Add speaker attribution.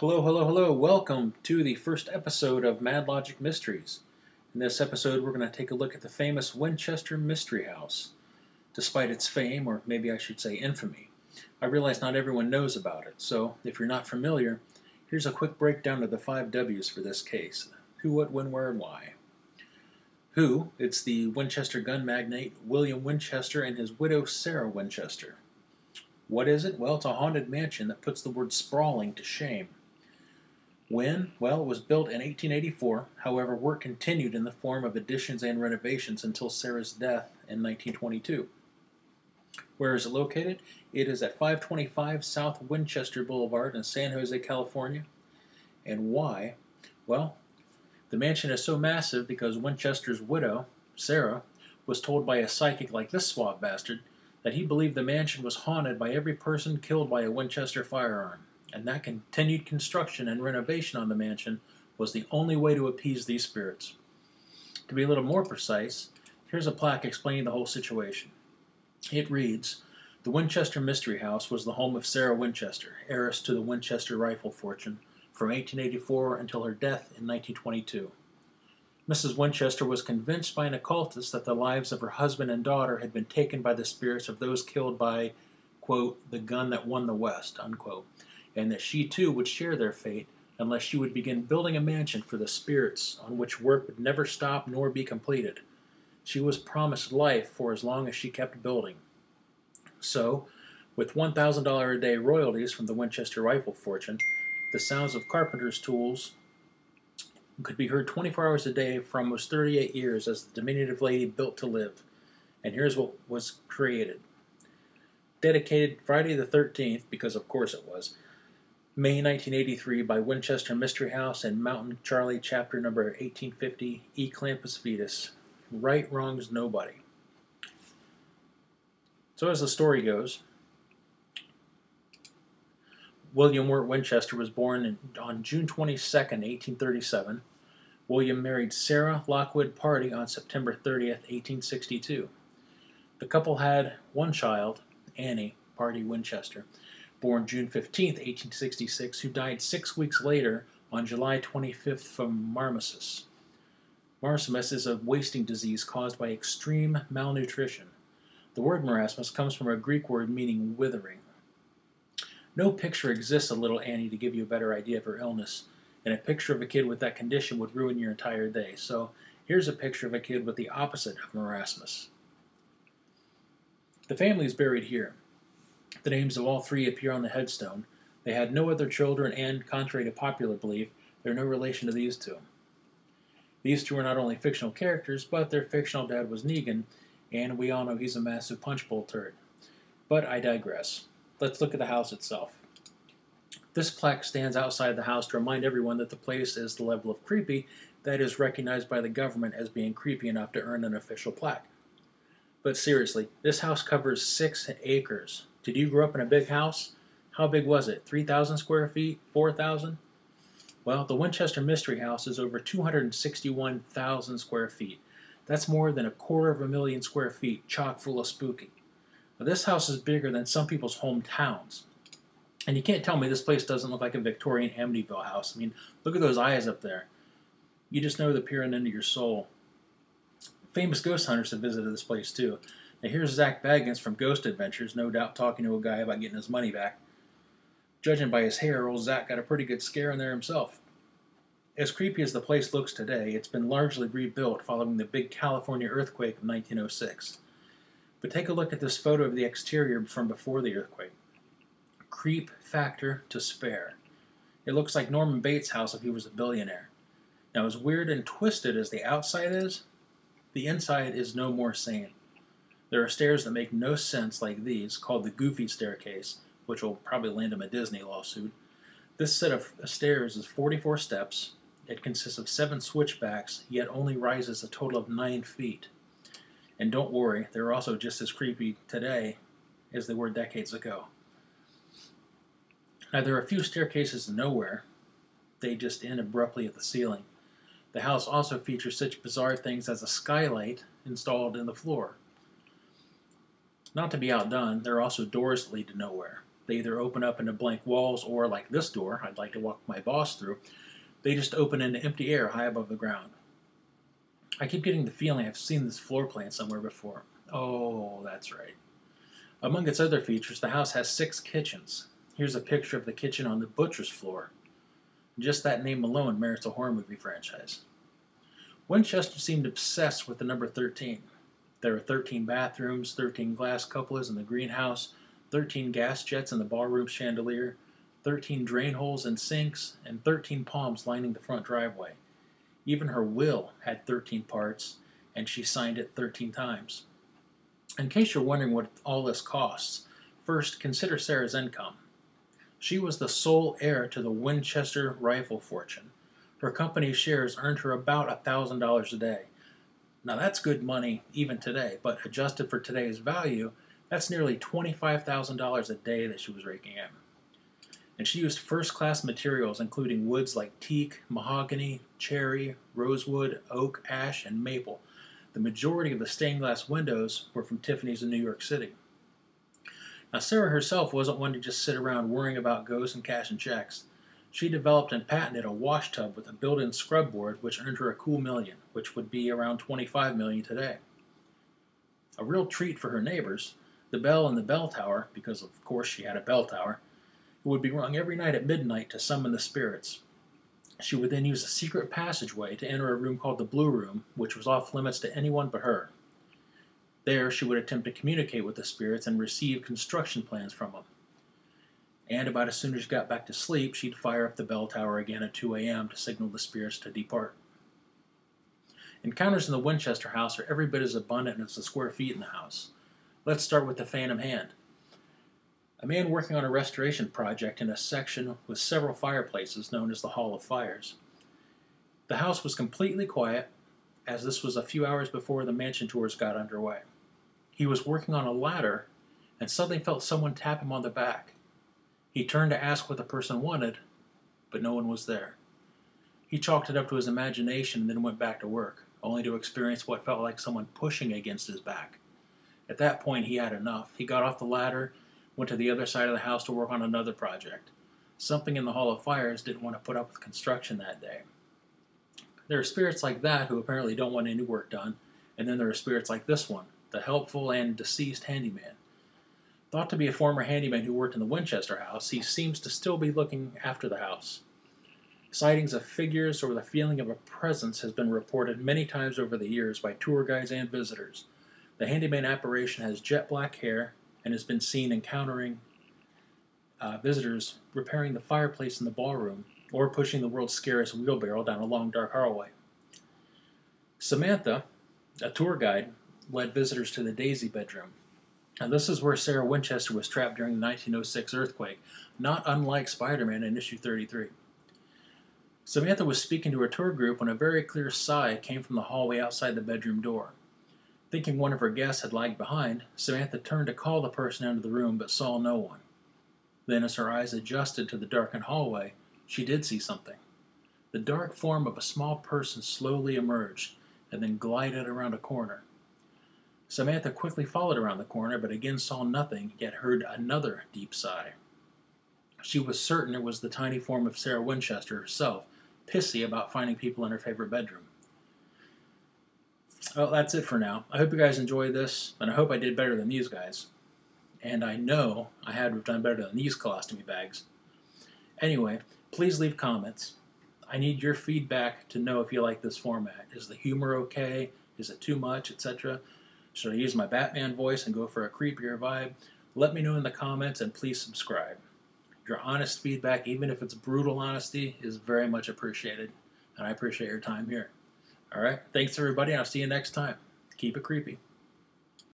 Speaker 1: Hello, hello, hello. Welcome to the first episode of Mad Logic Mysteries. In this episode, we're going to take a look at the famous Winchester Mystery House. Despite its fame, or maybe I should say infamy, I realize not everyone knows about it, so if you're not familiar, here's a quick breakdown of the five W's for this case who, what, when, where, and why. Who? It's the Winchester gun magnate William Winchester and his widow Sarah Winchester. What is it? Well, it's a haunted mansion that puts the word sprawling to shame. When? Well, it was built in 1884. However, work continued in the form of additions and renovations until Sarah's death in 1922. Where is it located? It is at 525 South Winchester Boulevard in San Jose, California. And why? Well, the mansion is so massive because Winchester's widow, Sarah, was told by a psychic like this swab bastard that he believed the mansion was haunted by every person killed by a Winchester firearm, and that continued construction and renovation on the mansion was the only way to appease these spirits. To be a little more precise, here's a plaque explaining the whole situation. It reads The Winchester Mystery House was the home of Sarah Winchester, heiress to the Winchester rifle fortune, from 1884 until her death in 1922. Mrs. Winchester was convinced by an occultist that the lives of her husband and daughter had been taken by the spirits of those killed by, quote, the gun that won the West, unquote, and that she too would share their fate unless she would begin building a mansion for the spirits on which work would never stop nor be completed. She was promised life for as long as she kept building. So, with $1,000 a day royalties from the Winchester rifle fortune, the sounds of carpenter's tools could be heard 24 hours a day for almost 38 years as the diminutive lady built to live. And here's what was created. Dedicated Friday the 13th, because of course it was, May 1983 by Winchester Mystery House and Mountain Charlie, chapter number 1850, E. Clampus Vitus. Right wrongs nobody. So, as the story goes, William Wirt Winchester was born on June 22, 1837. William married Sarah Lockwood Pardee on September 30, 1862. The couple had one child, Annie Pardee Winchester, born June 15, 1866, who died six weeks later on July 25th from marmoset. Marasmus is a wasting disease caused by extreme malnutrition. The word marasmus comes from a Greek word meaning withering. No picture exists of little Annie to give you a better idea of her illness, and a picture of a kid with that condition would ruin your entire day. So here's a picture of a kid with the opposite of marasmus. The family is buried here. The names of all three appear on the headstone. They had no other children, and, contrary to popular belief, they're no relation to these two. These two are not only fictional characters, but their fictional dad was Negan, and we all know he's a massive punch bowl turd. But I digress let's look at the house itself. This plaque stands outside the house to remind everyone that the place is the level of creepy that is recognized by the government as being creepy enough to earn an official plaque. But seriously, this house covers six acres. Did you grow up in a big house? How big was it? 3,000 square feet? 4,000? Well, the Winchester Mystery House is over 261,000 square feet. That's more than a quarter of a million square feet, chock full of spooky. Now, this house is bigger than some people's hometowns. And you can't tell me this place doesn't look like a Victorian Amityville house. I mean, look at those eyes up there. You just know they're peering into your soul. Famous ghost hunters have visited this place too. Now here's Zach Bagans from Ghost Adventures, no doubt talking to a guy about getting his money back. Judging by his hair, old Zach got a pretty good scare in there himself. As creepy as the place looks today, it's been largely rebuilt following the big California earthquake of 1906. But take a look at this photo of the exterior from before the earthquake. Creep factor to spare. It looks like Norman Bates' house if he was a billionaire. Now, as weird and twisted as the outside is, the inside is no more sane. There are stairs that make no sense, like these, called the Goofy Staircase, which will probably land him a Disney lawsuit. This set of stairs is 44 steps. It consists of seven switchbacks, yet only rises a total of nine feet. And don't worry, they're also just as creepy today as they were decades ago. Now, there are a few staircases nowhere, they just end abruptly at the ceiling. The house also features such bizarre things as a skylight installed in the floor. Not to be outdone, there are also doors that lead to nowhere. They either open up into blank walls or, like this door, I'd like to walk my boss through, they just open into empty air high above the ground. I keep getting the feeling I've seen this floor plan somewhere before. Oh, that's right. Among its other features, the house has six kitchens. Here's a picture of the kitchen on the butcher's floor. Just that name alone merits a horror movie franchise. Winchester seemed obsessed with the number 13. There are 13 bathrooms, 13 glass cupolas in the greenhouse, 13 gas jets in the ballroom chandelier, 13 drain holes and sinks, and 13 palms lining the front driveway. Even her will had 13 parts, and she signed it 13 times. In case you're wondering what all this costs, first consider Sarah's income. She was the sole heir to the Winchester rifle fortune. Her company's shares earned her about $1,000 a day. Now that's good money even today, but adjusted for today's value, that's nearly $25,000 a day that she was raking in. And she used first class materials including woods like teak, mahogany, cherry, rosewood, oak, ash, and maple. The majority of the stained glass windows were from Tiffany's in New York City. Now, Sarah herself wasn't one to just sit around worrying about ghosts and cash and checks. She developed and patented a wash tub with a built-in scrub board which earned her a cool million, which would be around 25 million today. A real treat for her neighbors, the bell in the bell tower, because of course she had a bell tower, it would be rung every night at midnight to summon the spirits. She would then use a secret passageway to enter a room called the Blue Room, which was off limits to anyone but her. There, she would attempt to communicate with the spirits and receive construction plans from them. And about as soon as she got back to sleep, she'd fire up the bell tower again at 2 a.m. to signal the spirits to depart. Encounters in the Winchester house are every bit as abundant as the square feet in the house. Let's start with the Phantom Hand. A man working on a restoration project in a section with several fireplaces known as the Hall of Fires. The house was completely quiet, as this was a few hours before the mansion tours got underway. He was working on a ladder and suddenly felt someone tap him on the back. He turned to ask what the person wanted, but no one was there. He chalked it up to his imagination and then went back to work, only to experience what felt like someone pushing against his back. At that point, he had enough. He got off the ladder, went to the other side of the house to work on another project. Something in the Hall of Fires didn't want to put up with construction that day. There are spirits like that who apparently don't want any work done, and then there are spirits like this one, the helpful and deceased handyman. Thought to be a former handyman who worked in the Winchester house, he seems to still be looking after the house. Sightings of figures or the feeling of a presence has been reported many times over the years by tour guides and visitors. The handyman apparition has jet black hair and has been seen encountering uh, visitors repairing the fireplace in the ballroom or pushing the world's scariest wheelbarrow down a long dark hallway. Samantha, a tour guide, led visitors to the Daisy bedroom, and this is where Sarah Winchester was trapped during the 1906 earthquake, not unlike Spider Man in issue 33. Samantha was speaking to her tour group when a very clear sigh came from the hallway outside the bedroom door. Thinking one of her guests had lagged behind, Samantha turned to call the person into the room but saw no one. Then, as her eyes adjusted to the darkened hallway, she did see something. The dark form of a small person slowly emerged and then glided around a corner. Samantha quickly followed around the corner, but again saw nothing, yet heard another deep sigh. She was certain it was the tiny form of Sarah Winchester herself, pissy about finding people in her favorite bedroom. Well, that's it for now. I hope you guys enjoyed this, and I hope I did better than these guys. And I know I had to have done better than these colostomy bags. Anyway, please leave comments. I need your feedback to know if you like this format. Is the humor okay? Is it too much, etc.? Should I use my Batman voice and go for a creepier vibe? Let me know in the comments and please subscribe. Your honest feedback, even if it's brutal honesty, is very much appreciated. And I appreciate your time here. All right. Thanks, everybody. I'll see you next time. Keep it creepy.